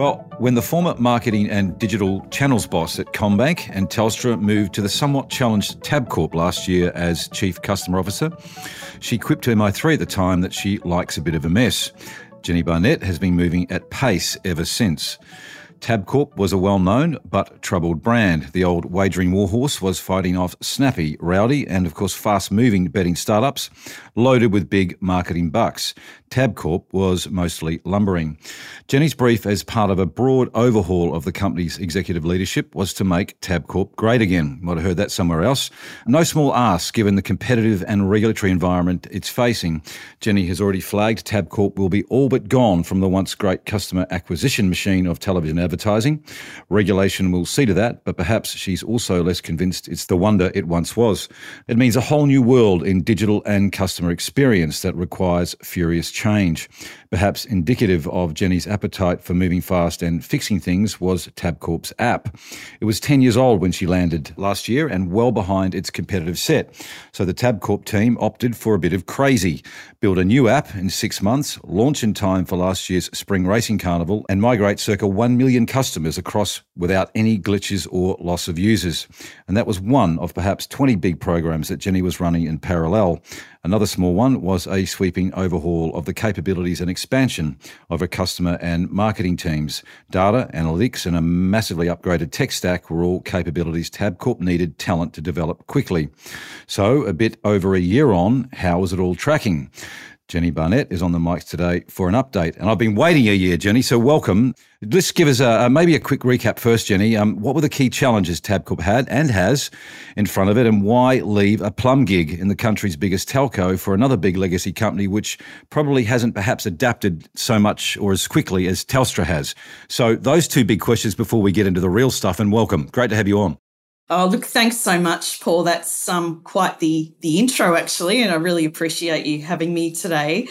Well, when the former marketing and digital channels boss at CommBank and Telstra moved to the somewhat challenged Tabcorp last year as Chief Customer Officer, she quipped to MI3 at the time that she likes a bit of a mess. Jenni Barnett has been moving at pace ever since. Tabcorp was a well known but troubled brand. The old wagering warhorse was fighting off snappy, rowdy, and of course fast moving betting startups loaded with big marketing bucks. Tabcorp was mostly lumbering. Jenni's brief as part of a broad overhaul of the company's executive leadership was to make Tabcorp great again. Might have heard that somewhere else. No small ask given the competitive and regulatory environment it's facing. Jenni has already flagged Tabcorp will be all but gone from the once great customer acquisition machine of television advertising. Regulation will see to that, but perhaps she's also less convinced it's the wonder it once was. It means a whole new world in digital and customer experience that requires furious change. Perhaps indicative of Jenni's appetite for moving fast and fixing things was Tabcorp's app. It was 10 years old when she landed last year and well behind its competitive set. So the Tabcorp team opted for a bit of crazy. Build a new app in six months, launch in time for last year's Spring Racing Carnival, and migrate circa 1 million customers across without any glitches or loss of users. And that was one of perhaps 20 big programs that Jenni was running in parallel. Another small one was a sweeping overhaul of the capabilities and expansion of her customer and marketing teams. Data, analytics, and a massively upgraded tech stack were all capabilities Tabcorp needed talent to develop quickly. So, a bit over a year on, how is it all tracking? Jenni Barnett is on the mics today for an update. And I've been waiting a year, Jenni, so welcome. Let's give us a, maybe a quick recap first, Jenni. Um, what were the key challenges Tabcorp had and has in front of it, and why leave a plum gig in the country's biggest telco for another big legacy company, which probably hasn't perhaps adapted so much or as quickly as Telstra has? So, those two big questions before we get into the real stuff, and welcome. Great to have you on. Oh, look, thanks so much, Paul. That's um, quite the the intro, actually, and I really appreciate you having me today.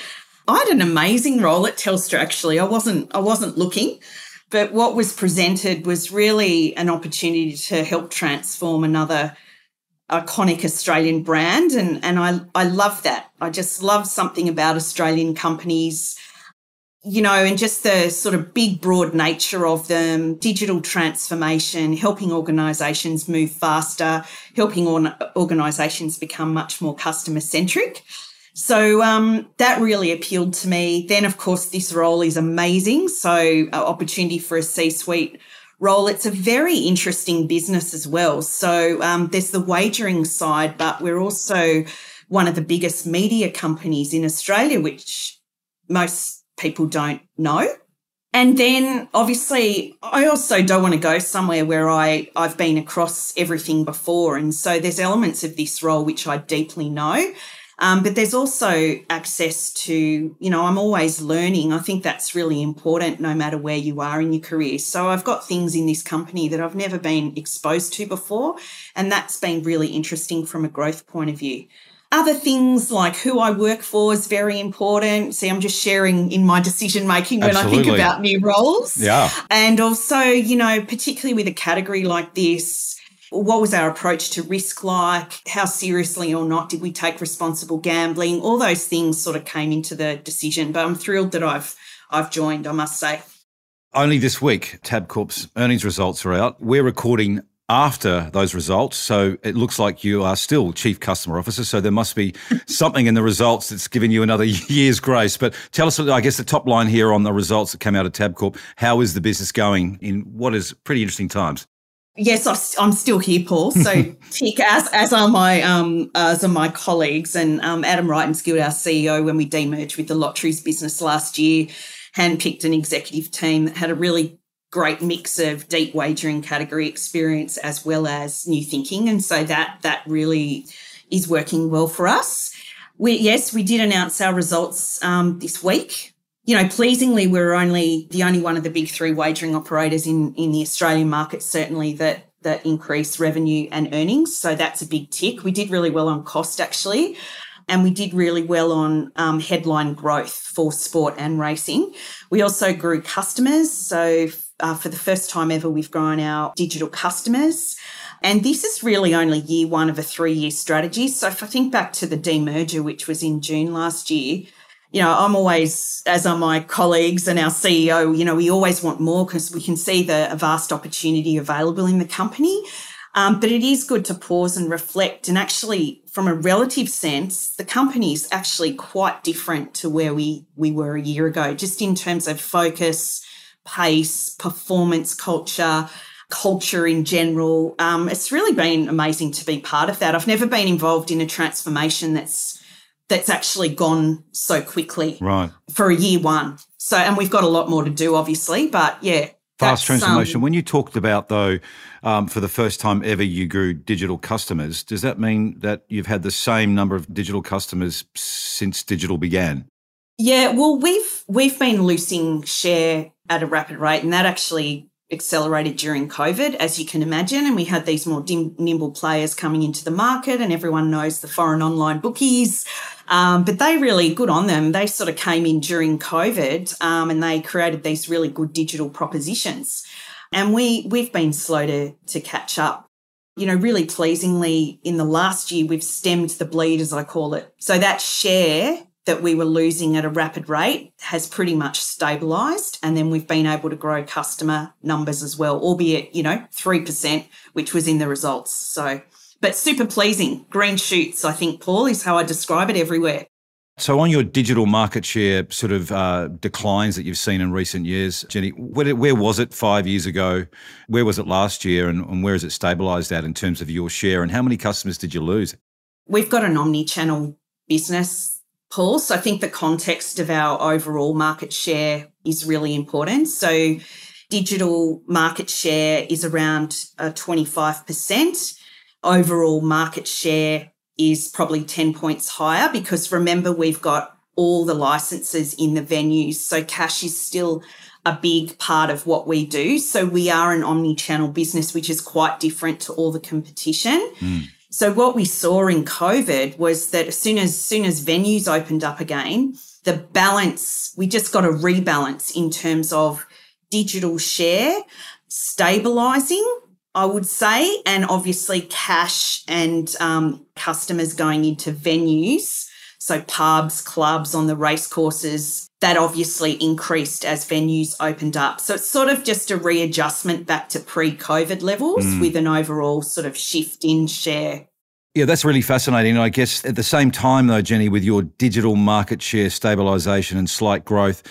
I had an amazing role at Telstra. Actually, I wasn't I wasn't looking, but what was presented was really an opportunity to help transform another iconic Australian brand, and and I I love that. I just love something about Australian companies you know, and just the sort of big, broad nature of them, digital transformation, helping organisations move faster, helping organisations become much more customer centric. So um, that really appealed to me. Then, of course, this role is amazing. So, uh, opportunity for a C suite role. It's a very interesting business as well. So, um, there's the wagering side, but we're also one of the biggest media companies in Australia, which most people don't know. And then obviously, I also don't want to go somewhere where I, I've been across everything before. And so there's elements of this role which I deeply know. Um, but there's also access to, you know, I'm always learning. I think that's really important no matter where you are in your career. So I've got things in this company that I've never been exposed to before. And that's been really interesting from a growth point of view. Other things like who I work for is very important. See, I'm just sharing in my decision making when Absolutely. I think about new roles. Yeah. And also, you know, particularly with a category like this, what was our approach to risk like? How seriously or not did we take responsible gambling? All those things sort of came into the decision. But I'm thrilled that I've I've joined, I must say. Only this week, Tabcorp's earnings results are out. We're recording after those results. So it looks like you are still chief customer officer. So there must be something in the results that's given you another year's grace. But tell us, I guess, the top line here on the results that came out of Tabcorp. How is the business going in what is pretty interesting times? Yes, I'm still here, Paul. So tick as as are my um as are my colleagues and um, Adam Rytenskild, our CEO, when we demerged with the lotteries business last year, handpicked an executive team that had a really great mix of deep wagering category experience as well as new thinking. And so that that really is working well for us. We, yes, we did announce our results um, this week. You know, pleasingly, we're only the only one of the big three wagering operators in in the Australian market, certainly that that increase revenue and earnings. So that's a big tick. We did really well on cost actually. And we did really well on um, headline growth for sport and racing. We also grew customers. So uh, for the first time ever, we've grown our digital customers. And this is really only year one of a three year strategy. So if I think back to the demerger, which was in June last year, you know, I'm always, as are my colleagues and our CEO, you know, we always want more because we can see the vast opportunity available in the company. Um, but it is good to pause and reflect. And actually, from a relative sense, the company is actually quite different to where we, we were a year ago, just in terms of focus, pace, performance culture, culture in general. Um, it's really been amazing to be part of that. I've never been involved in a transformation that's that's actually gone so quickly right for a year one so and we've got a lot more to do obviously but yeah fast transformation um, when you talked about though um, for the first time ever you grew digital customers does that mean that you've had the same number of digital customers since digital began yeah well we've we've been losing share at a rapid rate and that actually accelerated during COVID, as you can imagine. And we had these more dim- nimble players coming into the market, and everyone knows the foreign online bookies. Um, but they really, good on them, they sort of came in during COVID um, and they created these really good digital propositions. And we, we've been slow to, to catch up. You know, really pleasingly, in the last year, we've stemmed the bleed, as I call it. So that share that we were losing at a rapid rate has pretty much stabilized. And then we've been able to grow customer numbers as well, albeit, you know, 3%, which was in the results. So, but super pleasing. Green shoots, I think, Paul, is how I describe it everywhere. So, on your digital market share sort of uh, declines that you've seen in recent years, Jenni, where, where, was it five years ago? Where was it last year? And, and where has it stabilised at in terms of your share? And how many customers did you lose? We've got an omni channel business Paul. So I think the context of our overall market share is really important. So digital market share is around uh, 25%. Overall market share is probably 10 points higher because remember, we've got all the licenses in the venues. So cash is still a big part of what we do. So we are an omni channel business, which is quite different to all the competition. Mm. So what we saw in COVID was that as soon as, soon as venues opened up again, the balance, we just got a rebalance in terms of digital share stabilizing, I would say, and obviously cash and um, customers going into venues. So pubs, clubs on the race courses, that obviously increased as venues opened up. So it's sort of just a readjustment back to pre COVID levels mm. with an overall sort of shift in share. Yeah, that's really fascinating. I guess at the same time, though, Jenni, with your digital market share stabilisation and slight growth,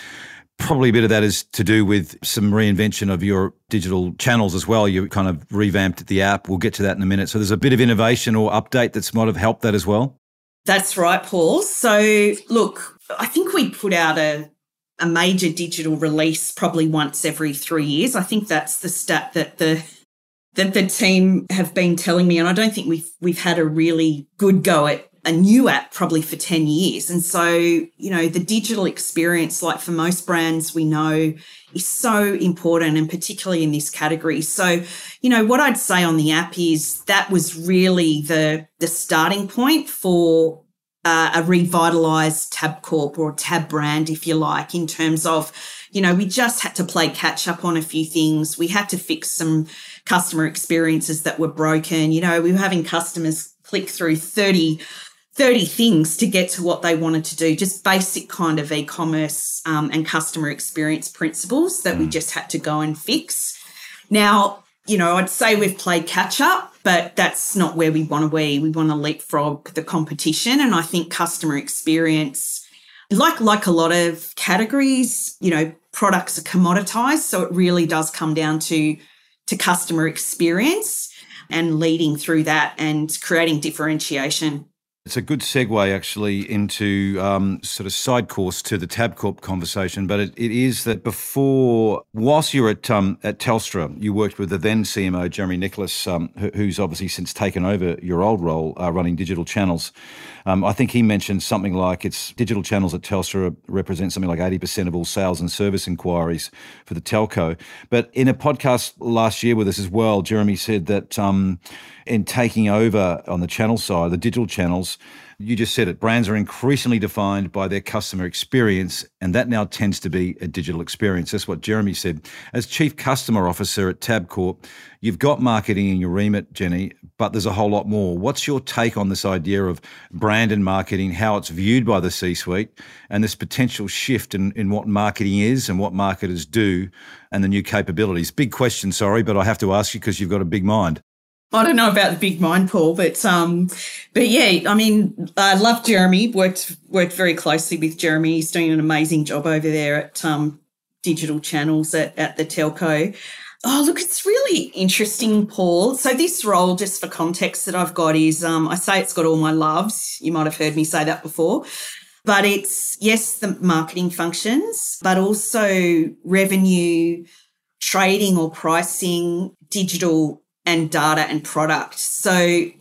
probably a bit of that is to do with some reinvention of your digital channels as well. You kind of revamped the app. We'll get to that in a minute. So there's a bit of innovation or update that's might have helped that as well. That's right, Paul. So look, I think we put out a a major digital release probably once every three years. I think that's the stat that the that the team have been telling me, and I don't think we've we've had a really good go at a new app probably for 10 years. And so, you know, the digital experience, like for most brands we know, is so important and particularly in this category. So, you know, what I'd say on the app is that was really the the starting point for uh, a revitalized Tabcorp or Tab brand, if you like, in terms of, you know, we just had to play catch up on a few things. We had to fix some customer experiences that were broken. You know, we were having customers click through 30, 30 things to get to what they wanted to do, just basic kind of e commerce um, and customer experience principles that mm. we just had to go and fix. Now, you know, I'd say we've played catch up, but that's not where we want to be. We want to leapfrog the competition. And I think customer experience, like like a lot of categories, you know, products are commoditized. So it really does come down to to customer experience and leading through that and creating differentiation. It's a good segue actually into um, sort of side course to the Tabcorp conversation, but it, it is that before, whilst you were at um, at Telstra, you worked with the then CMO Jeremy Nicholas, um, who's obviously since taken over your old role uh, running digital channels. Um, I think he mentioned something like it's digital channels at Telstra represent something like 80% of all sales and service inquiries for the telco. But in a podcast last year with us as well, Jeremy said that um, in taking over on the channel side, the digital channels, you just said it. Brands are increasingly defined by their customer experience, and that now tends to be a digital experience. That's what Jeremy said. As Chief Customer Officer at Tabcorp, you've got marketing in your remit, Jenni, but there's a whole lot more. What's your take on this idea of brand and marketing, how it's viewed by the C suite, and this potential shift in, in what marketing is and what marketers do and the new capabilities? Big question, sorry, but I have to ask you because you've got a big mind. I don't know about the big mind, Paul, but um, but yeah, I mean, I love Jeremy. worked worked very closely with Jeremy. He's doing an amazing job over there at um, digital channels at, at the telco. Oh, look, it's really interesting, Paul. So this role, just for context that I've got, is um, I say it's got all my loves. You might have heard me say that before. But it's yes, the marketing functions, but also revenue, trading or pricing, digital and data and product. So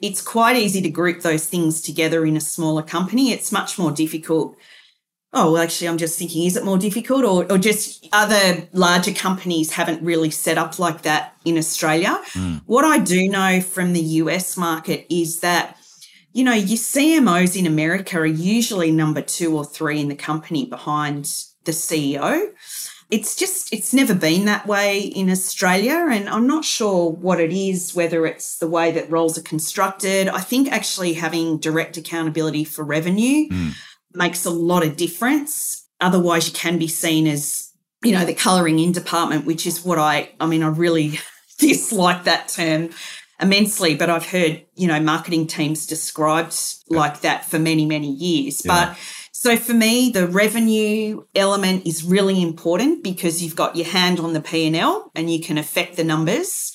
it's quite easy to group those things together in a smaller company. It's much more difficult. Oh, well, actually, I'm just thinking, is it more difficult or, or just other larger companies haven't really set up like that in Australia? Mm. What I do know from the US market is that, you know, your CMOs in America are usually number two or three in the company behind the CEO it's just it's never been that way in Australia and I'm not sure what it is whether it's the way that roles are constructed I think actually having direct accountability for revenue mm. makes a lot of difference otherwise you can be seen as you know the coloring in department which is what I I mean I really dislike that term immensely but I've heard you know marketing teams described like that for many many years yeah. but so for me, the revenue element is really important because you've got your hand on the P&L and you can affect the numbers.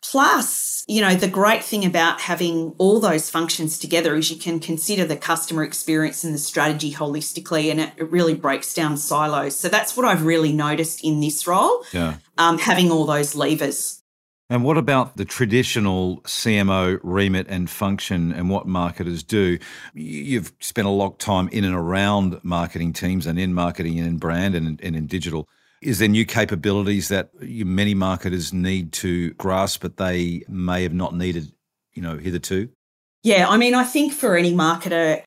Plus, you know, the great thing about having all those functions together is you can consider the customer experience and the strategy holistically and it, it really breaks down silos. So that's what I've really noticed in this role. Yeah. Um, having all those levers. And what about the traditional CMO remit and function and what marketers do? You've spent a lot of time in and around marketing teams and in marketing and in brand and, and in digital. Is there new capabilities that many marketers need to grasp, but they may have not needed, you know, hitherto? Yeah, I mean, I think for any marketer,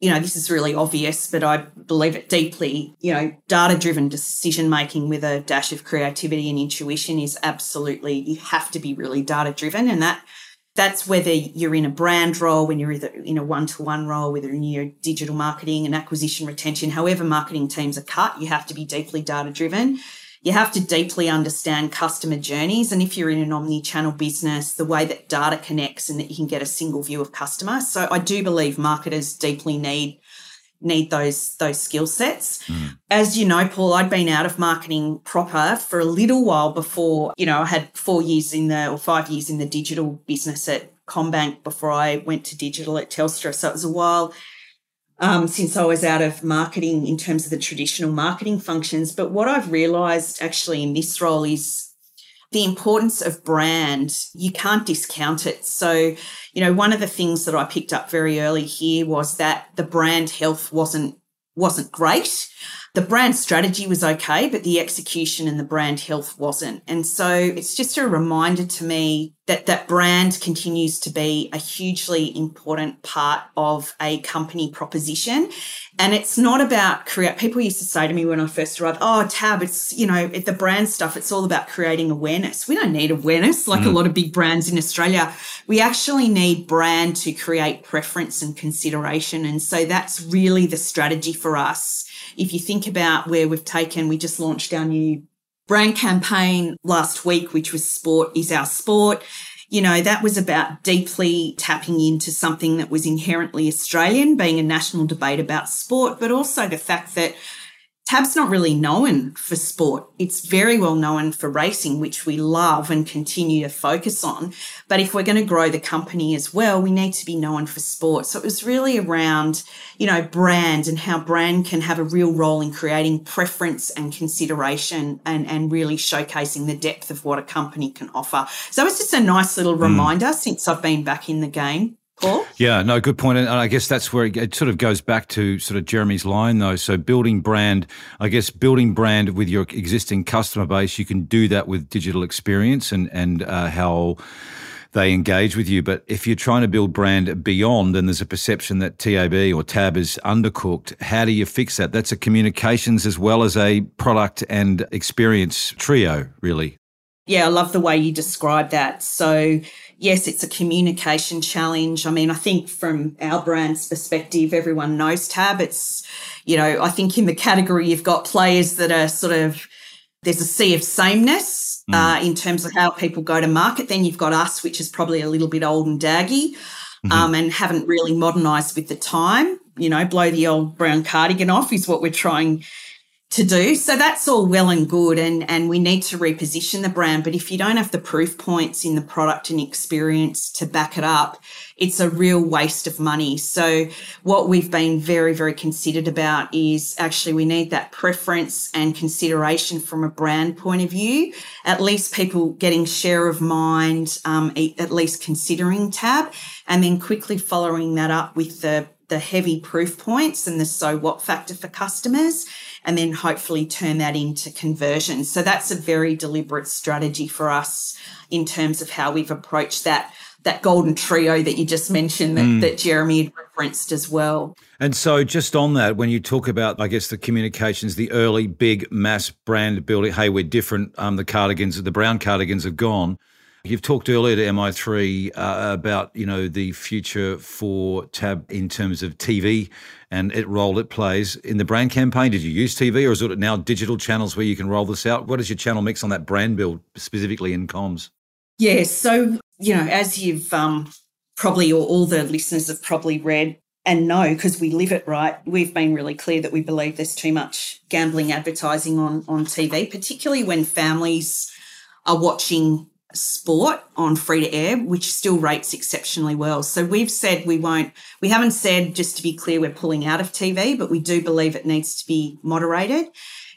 you know, this is really obvious, but I believe it deeply. You know, data driven decision making with a dash of creativity and intuition is absolutely, you have to be really data driven. And that, that's whether you're in a brand role, when you're either in a one to one role, whether in your digital marketing and acquisition retention, however marketing teams are cut, you have to be deeply data driven you have to deeply understand customer journeys. And if you're in an omni channel business, the way that data connects and that you can get a single view of customer. So I do believe marketers deeply need need those those skill sets. Mm. As you know, Paul, I'd been out of marketing proper for a little while before, you know, I had four years in the or five years in the digital business at CommBank before I went to digital at Telstra. So it was a while um, since I was out of marketing in terms of the traditional marketing functions. But what I've realized actually in this role is the importance of brand. You can't discount it. So, you know, one of the things that I picked up very early here was that the brand health wasn't wasn't great the brand strategy was okay, but the execution and the brand health wasn't. And so it's just a reminder to me that that brand continues to be a hugely important part of a company proposition. And it's not about create. People used to say to me when I first arrived, "Oh, Tab, it's you know the brand stuff. It's all about creating awareness. We don't need awareness like mm. a lot of big brands in Australia. We actually need brand to create preference and consideration. And so that's really the strategy for us if you think about where we've taken, we just launched our new brand campaign last week, which was Sport is Our Sport. You know, that was about deeply tapping into something that was inherently Australian, being a national debate about sport, but also the fact that Tab's not really known for sport. It's very well known for racing, which we love and continue to focus on. But if we're going to grow the company as well, we need to be known for sport. So it was really around, you know, brand and how brand can have a real role in creating preference and consideration and, and really showcasing the depth of what a company can offer. So it's just a nice little mm. reminder since I've been back in the game. Yeah, no, good point. And I guess that's where it, sort of goes back to sort of Jeremy's line, though. So building brand, I guess building brand with your existing customer base, you can do that with digital experience and and uh, how they engage with you. But if you're trying to build brand beyond, and there's a perception that TAB or TAB is undercooked, how do you fix that? That's a communications as well as a product and experience trio, really. Yeah, I love the way you describe that. So yes, it's a communication challenge. I mean, I think from our brand's perspective, everyone knows Tab. It's, you know, I think in the category you've got players that are sort of, there's a sea of sameness mm. uh, in terms of how people go to market. Then you've got us, which is probably a little bit old and daggy mm-hmm. um, and haven't really modernized with the time. You know, blow the old brown cardigan off is what we're trying to do. So that's all well and good and and we need to reposition the brand, but if you don't have the proof points in the product and experience to back it up, it's a real waste of money. So what we've been very very considered about is actually we need that preference and consideration from a brand point of view. At least people getting share of mind, um, at least considering tab, and then quickly following that up with the the heavy proof points and the so what factor for customers and then hopefully turn that into conversion. So that's a very deliberate strategy for us in terms of how we've approached that that golden trio that you just mentioned that, mm. that Jeremy had referenced as well. And so, just on that, when you talk about, I guess, the communications, the early big mass brand building, hey, we're different. Um, the cardigans, the brown cardigans have gone. You've talked earlier to MI3 uh, about you know the future for Tab in terms of TV and it role it plays in the brand campaign. Did you use TV or is it now digital channels where you can roll this out? What is your channel mix on that brand build specifically in comms? Yeah, so you know as you've um, probably or all the listeners have probably read and know because we live it right we've been really clear that we believe there's too much gambling advertising on on tv particularly when families are watching sport on free to air, which still rates exceptionally well. So we've said we won't, we haven't said, just to be clear, we're pulling out of TV, but we do believe it needs to be moderated.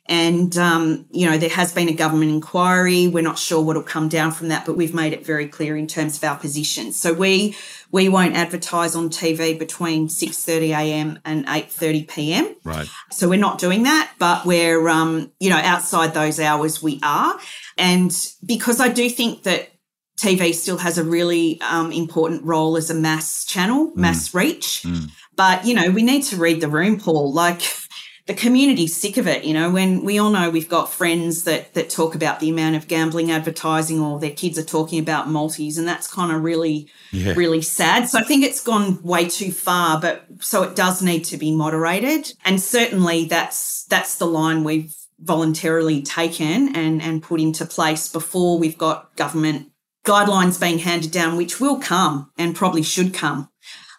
And, um, you know, there has been a government inquiry. We're not sure what will come down from that, but we've made it very clear in terms of our position. So we, we won't advertise on TV between 6.30 a.m. and 8.30 p.m. Right. So we're not doing that, but we're, um, you know, outside those hours we are. And because I do think that TV still has a really um, important role as a mass channel, mm. mass reach. Mm. But, you know, we need to read the room, Paul. Like the community's sick of it. You know, when we all know we've got friends that, that talk about the amount of gambling advertising or their kids are talking about multis and that's kind of really, yeah. really sad. So I think it's gone way too far, but so it does need to be moderated. And certainly that's, that's the line we've voluntarily taken and, and put into place before we've got government guidelines being handed down, which will come and probably should come.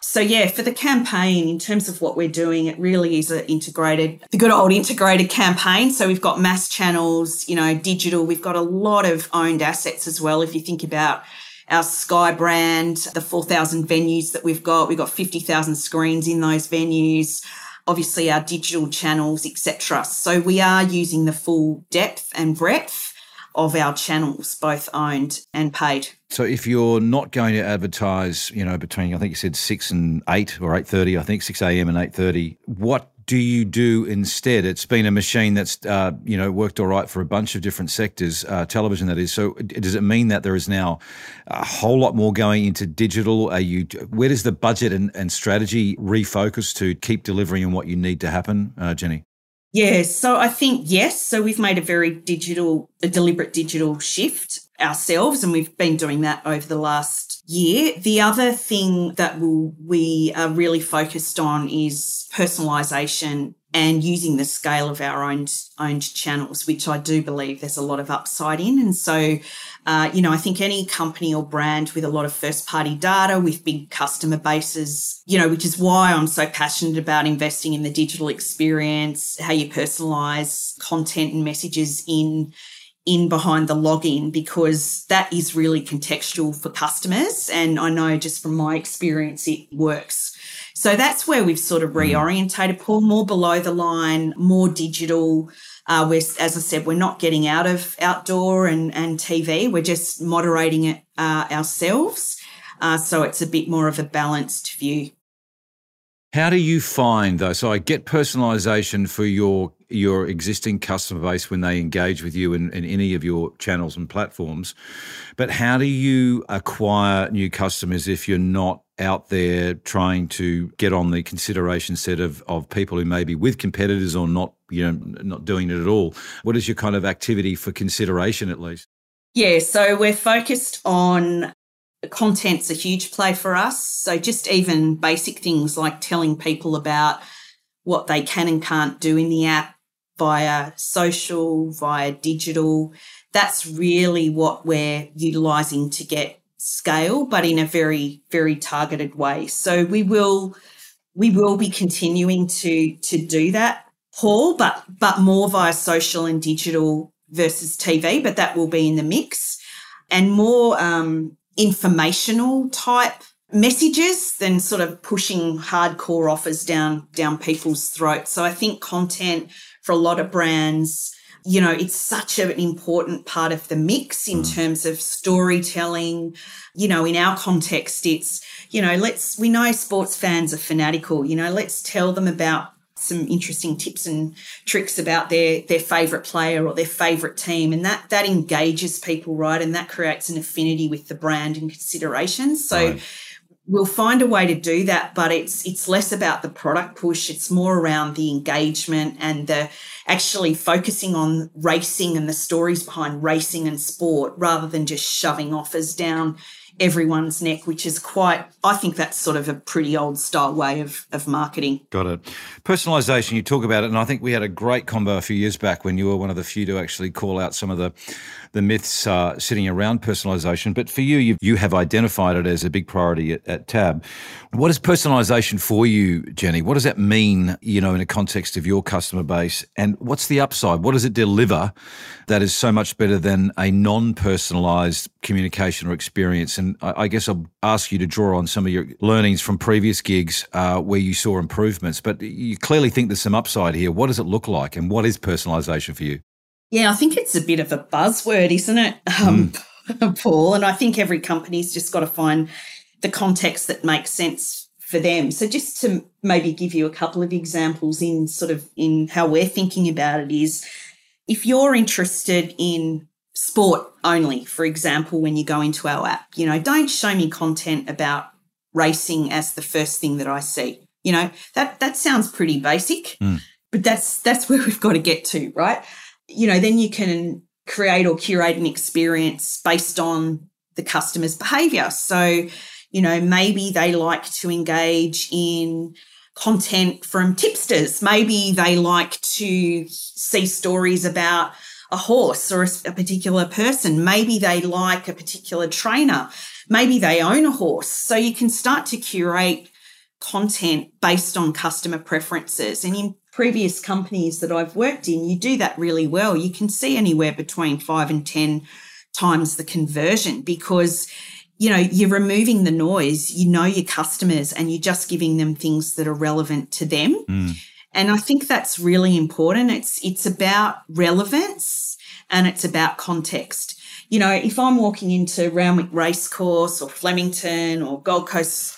So yeah, for the campaign, in terms of what we're doing, it really is an integrated, the good old integrated campaign. So we've got mass channels, you know, digital. We've got a lot of owned assets as well. If you think about our Sky brand, the 4,000 venues that we've got, we've got 50,000 screens in those venues obviously our digital channels, etc. So we are using the full depth and breadth of our channels, both owned and paid. So if you're not going to advertise, you know, between I think you said six and eight or eight thirty, I think six a.m. and eight thirty, what do you do instead? It's been a machine that's uh, you know worked all right for a bunch of different sectors, uh, television that is. So does it mean that there is now a whole lot more going into digital? Are you where does the budget and, and strategy refocus to keep delivering on what you need to happen, uh, Jenni? Yeah, so I think yes. So we've made a very digital, a deliberate digital shift ourselves, and we've been doing that over the last year. The other thing that we'll, we are really focused on is personalisation and using the scale of our own owned channels, which I do believe there's a lot of upside in. And so, uh, you know, I think any company or brand with a lot of first party data, with big customer bases, you know, which is why I'm so passionate about investing in the digital experience, how you personalize content and messages in in behind the login because that is really contextual for customers. And I know just from my experience, it works. So that's where we've sort of mm. reorientated Paul more below the line, more digital. Uh, we're, as I said, we're not getting out of outdoor and, and TV. We're just moderating it uh, ourselves. Uh, so it's a bit more of a balanced view. How do you find though? So I get personalization for your your existing customer base when they engage with you in, in, any of your channels and platforms, but how do you acquire new customers if you're not out there trying to get on the consideration set of, of people who may be with competitors or not, you know, not doing it at all? What is your kind of activity for consideration at least? Yeah, so we're focused on content's a huge play for us. So just even basic things like telling people about what they can and can't do in the app via social, via digital. That's really what we're utilizing to get scale, but in a very, very targeted way. So we will we will be continuing to to do that, Paul, but but more via social and digital versus TV, but that will be in the mix. And more um, informational type messages than sort of pushing hardcore offers down down people's throats. So I think content for a lot of brands you know, it's such an important part of the mix in mm. terms of storytelling. You know, in our context, it's, you know, let's, we know sports fans are fanatical, you know, let's tell them about some interesting tips and tricks about their their favorite player or their favorite team and that that engages people right and that creates an affinity with the brand and considerations so right. We'll find a way to do that but it's it's less about the product push it's more around the engagement and the actually focusing on racing and the stories behind racing and sport rather than just shoving offers down everyone's neck, which is quite, I think that's sort of a pretty old style way of, of marketing. Got it. Personalization, you talk about it, and I think we had a great combo a few years back when you were one of the few to actually call out some of the the myths uh, sitting around personalization. But for you, you, you have identified it as a big priority at, at Tab. What is personalization for you, Jenni? What does that mean, you know, in a context of your customer base? And what's the upside? What does it deliver that is so much better than a non-personalized communication or experience? And I, I guess I'll ask you to draw on some of your learnings from previous gigs uh, where you saw improvements. But you clearly think there's some upside here. What does it look like, and what is personalization for you? Yeah, I think it's a bit of a buzzword, isn't it, um, mm. Paul? And I think every company's just got to find the context that makes sense for them. So just to maybe give you a couple of examples in sort of in how we're thinking about it is if you're interested in sport only, for example, when you go into our app, you know, don't show me content about racing as the first thing that I see. You know, that that sounds pretty basic, mm. but that's that's where we've got to get to, right? You know, then you can create or curate an experience based on the customer's behavior. So, you know, maybe they like to engage in content from tipsters. Maybe they like to see stories about a horse or a, particular person. Maybe they like a particular trainer. Maybe they own a horse. So you can start to curate content based on customer preferences. And in previous companies that I've worked in, you do that really well. You can see anywhere between five and 10 times the conversion because you know you're removing the noise you know your customers and you're just giving them things that are relevant to them mm. and i think that's really important it's it's about relevance and it's about context you know if i'm walking into randwick racecourse or flemington or gold coast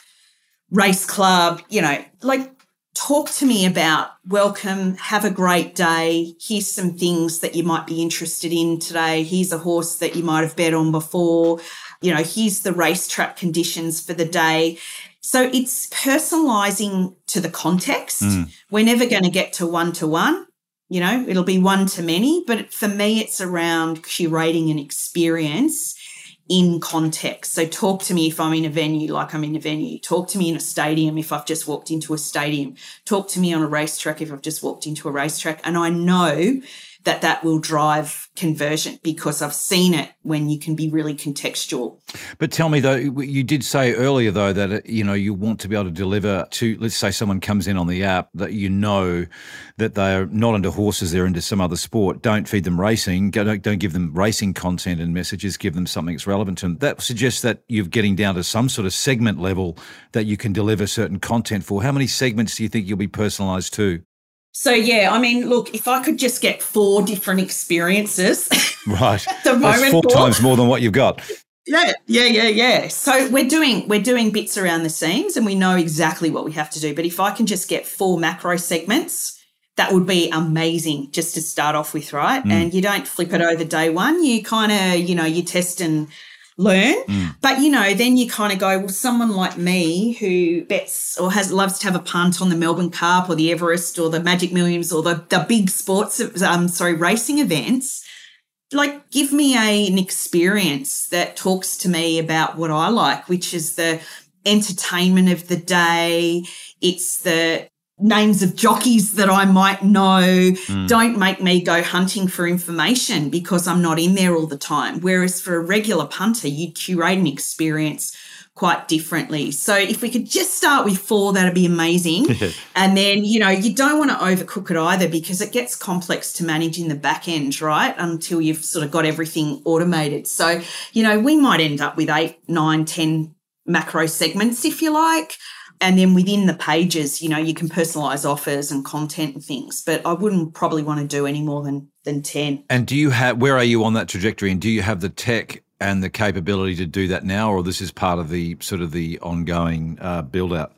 race club you know like talk to me about welcome, have a great day. Here's some things that you might be interested in today. Here's a horse that you might have bet on before. You know, here's the racetrack conditions for the day. So it's personalizing to the context. Mm. We're never going to get to one to one. You know, it'll be one to many, but for me, it's around curating an experience in context. So talk to me if I'm in a venue, like I'm in a venue. Talk to me in a stadium if I've just walked into a stadium. Talk to me on a racetrack if I've just walked into a racetrack. And I know that that will drive conversion because I've seen it when you can be really contextual. But tell me though, you did say earlier though that uh, you know you want to be able to deliver to let's say someone comes in on the app that you know that they're not into horses, they're into some other sport. Don't feed them racing. Don't, don't give them racing content and messages. Give them something that's relevant to them. That suggests that you're getting down to some sort of segment level that you can deliver certain content for. How many segments do you think you'll be personalised to? So yeah, I mean, look, if I could just get four different experiences, right, at the That's moment, four times more than what you've got. Yeah, yeah, yeah, yeah. So we're doing we're doing bits around the seams, and we know exactly what we have to do. But if I can just get four macro segments, that would be amazing just to start off with, right? Mm. And you don't flip it over day one. You kind of, you know, you test and learn. Mm. But you know, then you kind of go, well, someone like me who bets or has loves to have a punt on the Melbourne Cup or the Everest or the Magic Millions or the, the big sports, um, sorry, racing events. Like, give me a, an experience that talks to me about what I like, which is the entertainment of the day. It's the names of jockeys that I might know. Mm. Don't make me go hunting for information because I'm not in there all the time. Whereas for a regular punter, you curate an experience quite differently. So if we could just start with four, that'd be amazing. and then, you know, you don't want to overcook it either because it gets complex to manage in the back end, right? Until you've sort of got everything automated. So, you know, we might end up with eight, nine, ten macro segments, if you like. And then within the pages, you know, you can personalize offers and content and things, but I wouldn't probably want to do any more than than 10. And do you have where are you on that trajectory and do you have the tech and the capability to do that now or this is part of the sort of the ongoing uh, build out?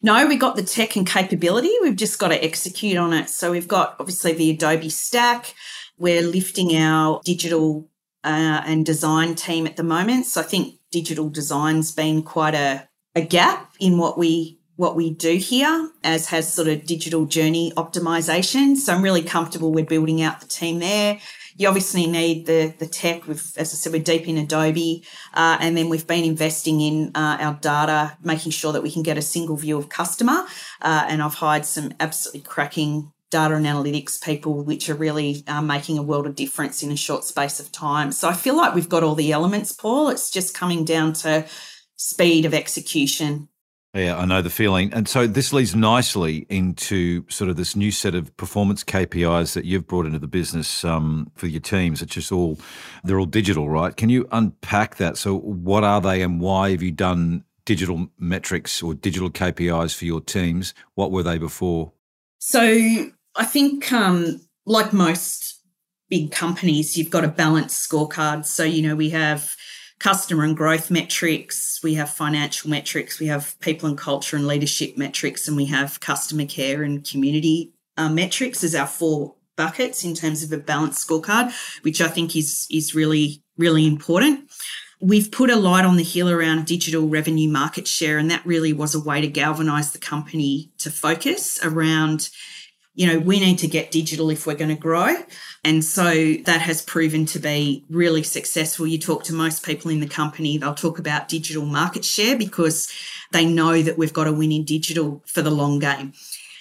No, we've got the tech and capability. We've just got to execute on it. So we've got obviously the Adobe stack. We're lifting our digital uh, and design team at the moment. So I think digital design's been quite a a gap in what we what we do here, as has sort of digital journey optimization. So I'm really comfortable we're building out the team there. You obviously need the the tech. With as I said, we're deep in Adobe, uh, and then we've been investing in uh, our data, making sure that we can get a single view of customer. Uh, and I've hired some absolutely cracking data and analytics people, which are really uh, making a world of difference in a short space of time. So I feel like we've got all the elements, Paul. It's just coming down to speed of execution. Yeah, I know the feeling. And so this leads nicely into sort of this new set of performance KPIs that you've brought into the business um, for your teams. It's just all, they're all digital, right? Can you unpack that? So, what are they and why have you done digital metrics or digital KPIs for your teams? What were they before? So, I think, um, like most big companies, you've got a balanced scorecard. So, you know, we have customer and growth metrics, we have financial metrics, we have people and culture and leadership metrics, and we have customer care and community uh, metrics as our four buckets in terms of a balanced scorecard, which I think is is really really important. We've put a light on the hill around digital revenue market share, and that really was a way to galvanize the company to focus around you know, we need to get digital if we're going to grow. And so that has proven to be really successful. You talk to most people in the company, they'll talk about digital market share because they know that we've got to win in digital for the long game.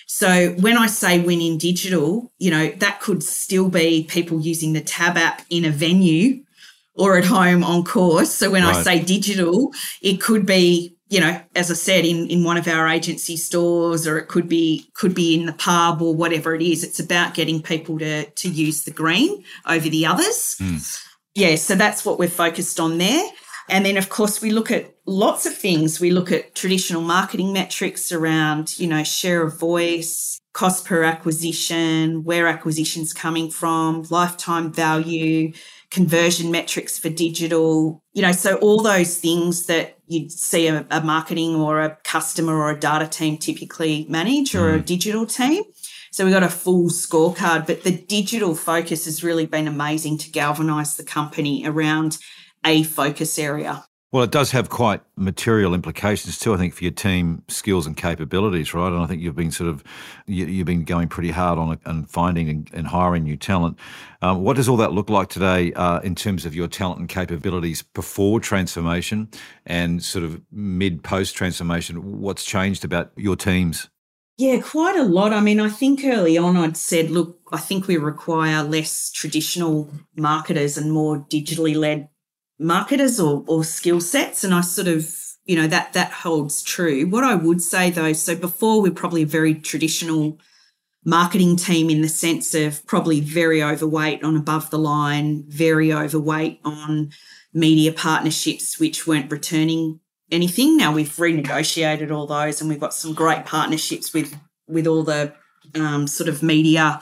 So when I say win in digital, you know, that could still be people using the Tab app in a venue or at home on course. So when right. I say digital, it could be you know, as I said, in, in one of our agency stores, or it could be could be in the pub or whatever it is. It's about getting people to to use the green over the others. Mm. Yeah, so that's what we're focused on there. And then, of course, we look at lots of things. We look at traditional marketing metrics around, you know, share of voice, cost per acquisition, where acquisition's coming from, lifetime value, conversion metrics for digital, you know, so all those things that you'd see a, a marketing or a customer or a data team typically manage or mm. a digital team. So we got a full scorecard, but the digital focus has really been amazing to galvanize the company around a focus area. Well, it does have quite material implications too. I think for your team skills and capabilities, right? And I think you've been sort of you, have been going pretty hard on and finding and, and hiring new talent. Um, what does all that look like today uh, in terms of your talent and capabilities before transformation and sort of mid post transformation? What's changed about your teams? Yeah, quite a lot. I mean, I think early on I'd said, look, I think we require less traditional marketers and more digitally led marketers or, or skill sets. And I sort of, you know, that that holds true. What I would say though, so before we're probably a very traditional marketing team in the sense of probably very overweight on above the line, very overweight on media partnerships which weren't returning anything. Now we've renegotiated all those and we've got some great partnerships with with all the um, sort of media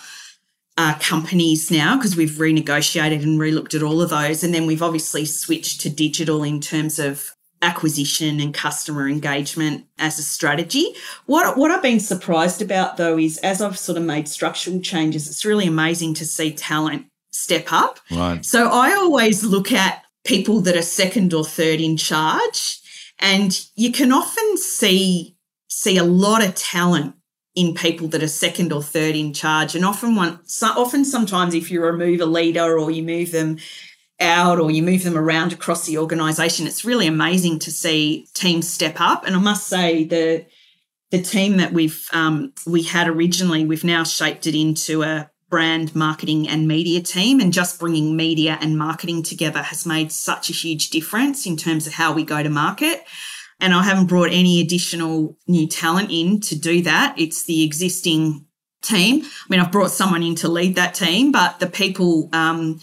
uh, companies now because we've renegotiated and relooked at all of those. And then we've obviously switched to digital in terms of acquisition and customer engagement as a strategy. What what I've been surprised about though is as I've sort of made structural changes, it's really amazing to see talent step up. Right. So I always look at people that are second or third in charge and you can often see see a lot of talent in people that are second or third in charge. And often one often sometimes if you remove a leader or you move them out or you move them around across the organization, it's really amazing to see teams step up. And I must say the the team that we've um, we had originally, we've now shaped it into a brand marketing and media team and just bringing media and marketing together has made such a huge difference in terms of how we go to market and I haven't brought any additional new talent in to do that. It's the existing team. I mean, I've brought someone in to lead that team, but the people, um,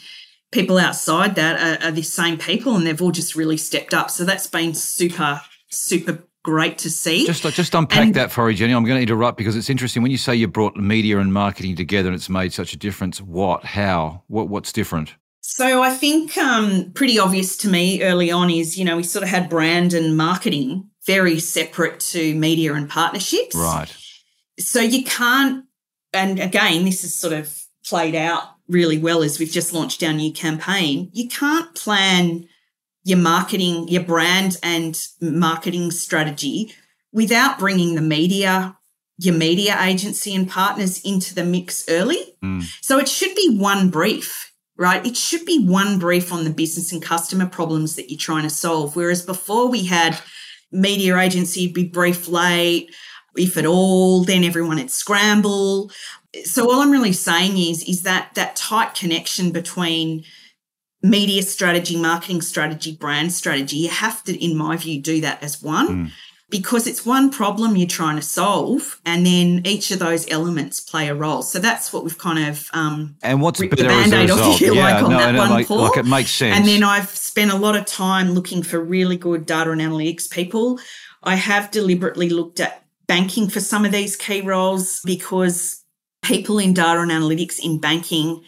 people outside that are, are the same people, and they've all just really stepped up. So that's been super, super great to see. Just just unpack and, that for you, Jenni. I'm going to interrupt because it's interesting when you say you brought media and marketing together and it's made such a difference. What? How? What? What's different? So I think um, pretty obvious to me early on is, you know, we sort of had brand and marketing very separate to media and partnerships. Right. So you can't, and again, this is sort of played out really well as we've just launched our new campaign. You can't plan your marketing, your brand and marketing strategy without bringing the media, your media agency and partners into the mix early. Mm. So it should be one brief right? It should be one brief on the business and customer problems that you're trying to solve. Whereas before we had media agency be brief late, if at all, then everyone would scramble. So all I'm really saying is, is that that tight connection between media strategy, marketing strategy, brand strategy, you have to, in my view, do that as one. Mm because it's one problem you're trying to solve, and then each of those elements play a role. So that's what we've kind of um, and what's better the band-aid as a result? yeah, like on no, that no, one, like, like, it makes sense. And then I've spent a lot of time looking for really good data and analytics people. I have deliberately looked at banking for some of these key roles because people in data and analytics in banking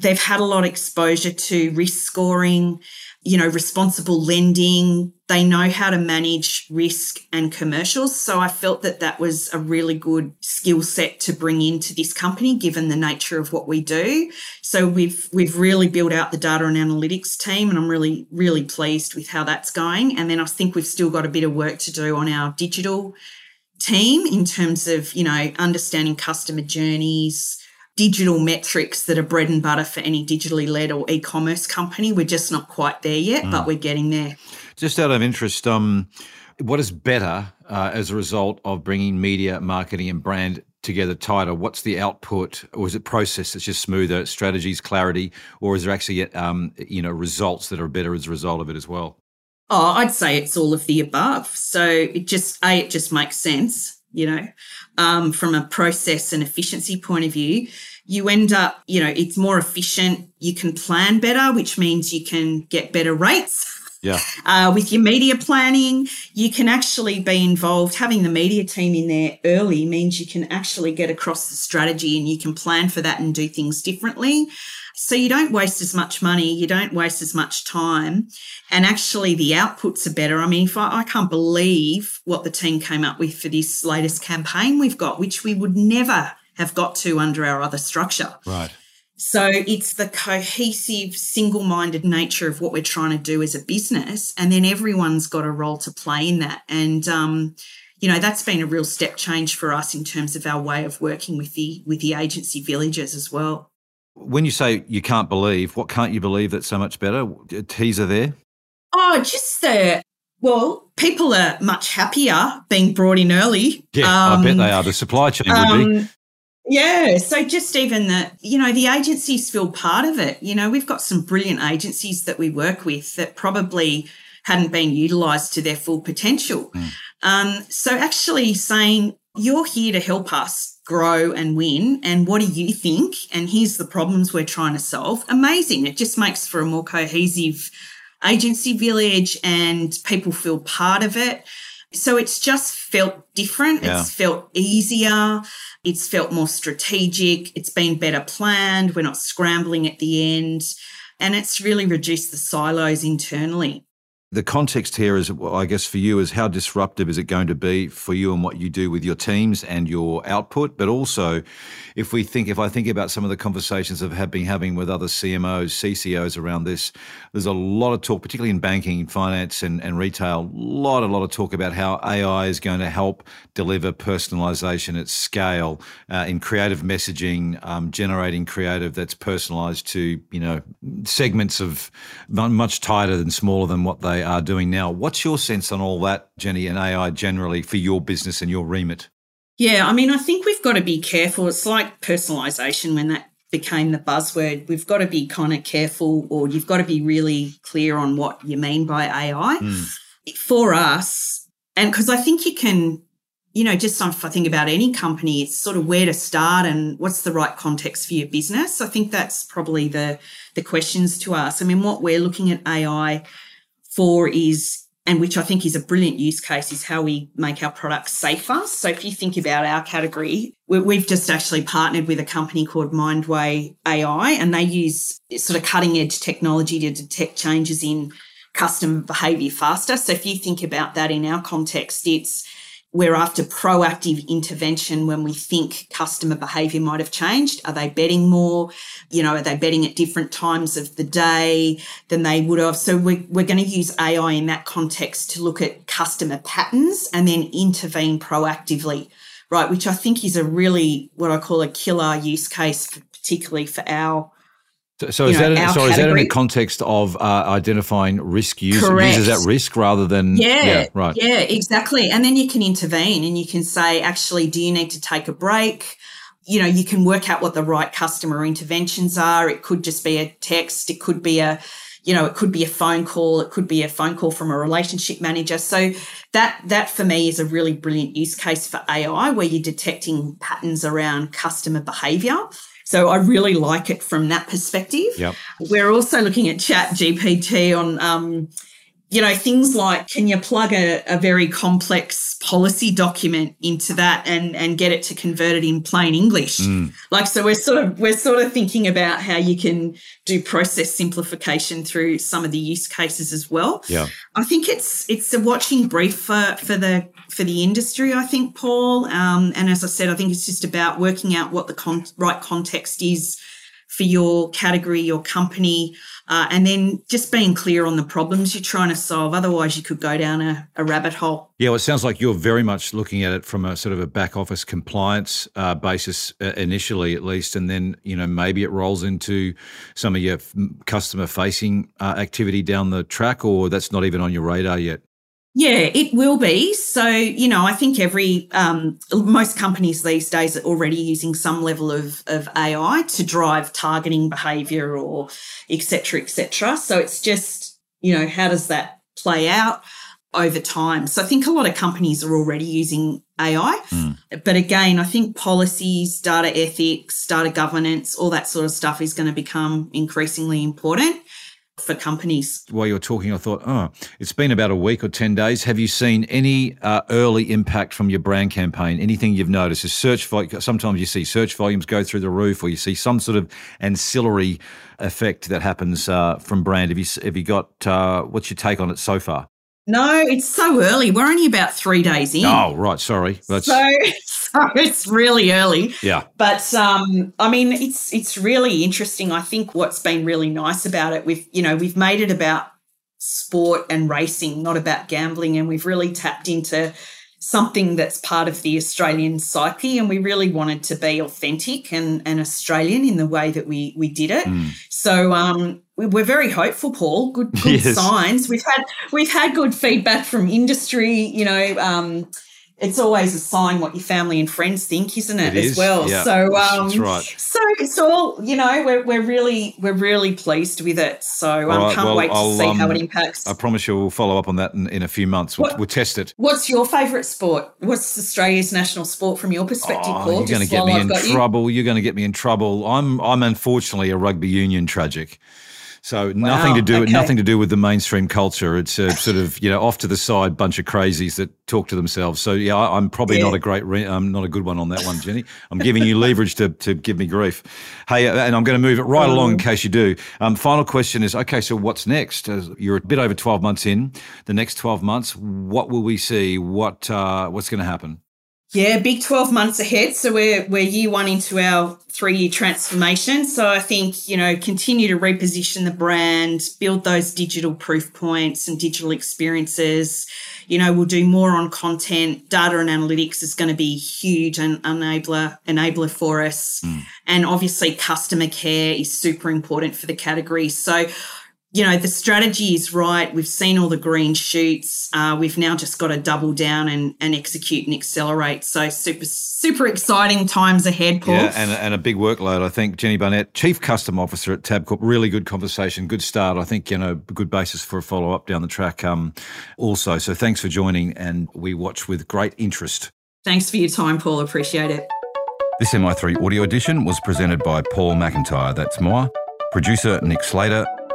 they've had a lot of exposure to risk scoring you know, responsible lending. They know how to manage risk and commercials. So I felt that that was a really good skill set to bring into this company, given the nature of what we do. So we've, we've really built out the data and analytics team and I'm really, really pleased with how that's going. And then I think we've still got a bit of work to do on our digital team in terms of, you know, understanding customer journeys, digital metrics that are bread and butter for any digitally led or e-commerce company. We're just not quite there yet, mm. but we're getting there. Just out of interest, um, what is better uh, as a result of bringing media, marketing, and brand together tighter? What's the output, or is it process that's just smoother, strategies, clarity, or is there actually um, you know results that are better as a result of it as well? Oh, I'd say it's all of the above. So it just a it just makes sense you know, um, from a process and efficiency point of view, you end up, you know, it's more efficient. You can plan better, which means you can get better rates. Yeah. Uh, with your media planning, you can actually be involved. Having the media team in there early means you can actually get across the strategy and you can plan for that and do things differently. So you don't waste as much money, you don't waste as much time, and actually the outputs are better. I mean, if I, I can't believe what the team came up with for this latest campaign we've got, which we would never have got to under our other structure. Right. So it's the cohesive, single minded nature of what we're trying to do as a business. And then everyone's got a role to play in that. And, um, you know, that's been a real step change for us in terms of our way of working with the with the agency villages as well. When you say you can't believe, what can't you believe that's so much better? A teaser there? Oh, just the well, people are much happier being brought in early. Yeah, um, I bet they are. The supply chain would um, be. Yeah. So just even that, you know, the agencies feel part of it. You know, we've got some brilliant agencies that we work with that probably hadn't been utilized to their full potential. Mm. Um, so actually saying, you're here to help us grow and win. And what do you think? And here's the problems we're trying to solve. Amazing. It just makes for a more cohesive agency village and people feel part of it. So it's just felt different. Yeah. It's felt easier. It's felt more strategic. It's been better planned. We're not scrambling at the end. And it's really reduced the silos internally the context here is, well, I guess, for you is how disruptive is it going to be for you and what you do with your teams and your output? But also, if we think, if I think about some of the conversations I've been having with other CMOs, CCOs around this, there's a lot of talk, particularly in banking, finance, and, and retail, a lot, a lot of talk about how AI is going to help deliver personalization at scale uh, in creative messaging, um, generating creative that's personalized to, you know, segments of much tighter and smaller than what they they are doing now. What's your sense on all that, Jenni, and AI generally for your business and your remit? Yeah, I mean, I think we've got to be careful. It's like personalization when that became the buzzword. We've got to be kind of careful, or you've got to be really clear on what you mean by AI. Mm. For us, and because I think you can, you know, just if I think about any company, it's sort of where to start and what's the right context for your business. I think that's probably the the questions to ask. I mean, what we're looking at AI for is and which I think is a brilliant use case, is how we make our products safer. So if you think about our category, we've just actually partnered with a company called Mindway AI, and they use sort of cutting edge technology to detect changes in customer behavior faster. So if you think about that in our context, it's we're after proactive intervention when we think customer behavior might have changed. Are they betting more? You know, are they betting at different times of the day than they would have? So we're, we're going to use AI in that context to look at customer patterns and then intervene proactively, right? Which I think is a really what I call a killer use case, particularly for our so, so is know, that sorry, is that in the context of uh, identifying risk users, users at risk rather than yeah, yeah, right. Yeah exactly. And then you can intervene and you can say actually do you need to take a break? You know you can work out what the right customer interventions are. It could just be a text. It could be a you know it could be a phone call. It could be a phone call from a relationship manager. So that that for me is a really brilliant use case for ai where you're detecting patterns around customer behavior so I really like it from that perspective. Yep. We're also looking at Chat GPT on, um, you know, things like can you plug a, a very complex policy document into that and and get it to convert it in plain English? Mm. Like so we're sort of we're sort of thinking about how you can do process simplification through some of the use cases as well. Yeah. I think it's it's a watching brief for for the for the industry, I think, Paul. Um, and as I said, I think it's just about working out what the con- right context is for your category, your company, uh, and then just being clear on the problems you're trying to solve. Otherwise, you could go down a, a, rabbit hole. Yeah, well, it sounds like you're very much looking at it from a sort of a back office compliance uh, basis uh, initially, at least, and then you know maybe it rolls into some of your customer facing uh, activity down the track, or that's not even on your radar yet. Yeah, it will be. So, you know, I think every, um, most companies these days are already using some level of, of AI to drive targeting behavior or et cetera, et cetera. So it's just, you know, how does that play out over time? So I think a lot of companies are already using AI. Mm. But again, I think policies, data ethics, data governance, all that sort of stuff is going to become increasingly important for companies. While you were talking, I thought, oh, it's been about a week or 10 days. Have you seen any uh, early impact from your brand campaign? Anything you've noticed? Is search volume, sometimes you see search volumes go through the roof or you see some sort of ancillary effect that happens uh, from brand. Have you, have you got, uh, what's your take on it so far? No, it's so early. We're only about three days in. Oh, right. Sorry. That's... So, so it's really early. Yeah. But um, I mean, it's it's really interesting. I think what's been really nice about it, we've you know we've made it about sport and racing, not about gambling, and we've really tapped into something that's part of the Australian psyche. And we really wanted to be authentic and, and Australian in the way that we we did it. Mm. So um, we're very hopeful, Paul. Good, good yes. signs. We've had we've had good feedback from industry. You know, um, it's always a sign what your family and friends think, isn't it? it as is. well. Yeah, so um, right. So it's all you know. We're, we're really we're really pleased with it. So I um, right, can't well, wait to I'll, see um, how it impacts. I promise you, we'll follow up on that in, in a few months. We'll, what, we'll, test it. What's your favourite sport? What's Australia's national sport from your perspective, oh, Paul? You're going to get me I've in trouble. You. You're going to get me in trouble. I'm I'm unfortunately a rugby union tragic. So nothing to do okay. nothing to do with the mainstream culture. It's a sort of you know off to the side bunch of crazies that talk to themselves. So yeah, I, am probably yeah. not a great re- I'm not a good one on that one, Jenni. I'm giving you leverage to to give me grief. Hey, uh, and I'm going to move it right um, along in case you do. Um, final question is okay. So what's next? Uh, you're a bit over 12 months in. The next 12 months, what will we see? What uh, what's going to happen? Yeah, big 12 months ahead. So we're we're year one into our three-year transformation. So I think, you know, continue to reposition the brand, build those digital proof points and digital experiences. You know, we'll do more on content. Data and analytics is going to be huge and enabler enabler for us. Mm. And obviously customer care is super important for the category. So you know, the strategy is right. We've seen all the green shoots. Uh, we've now just got to double down and, and execute and accelerate. So super, super exciting times ahead, Paul. Yeah, and, and a big workload. I think Jenni Barnett, Chief Custom Officer at Tabcorp, really good conversation, good start. I think, you know, good basis for a follow up down the track um, also. So thanks for joining and we watch with great interest. Thanks for your time, Paul. Appreciate it. This MI3 audio edition was presented by Paul McIntyre. That's more. Producer Nick Slater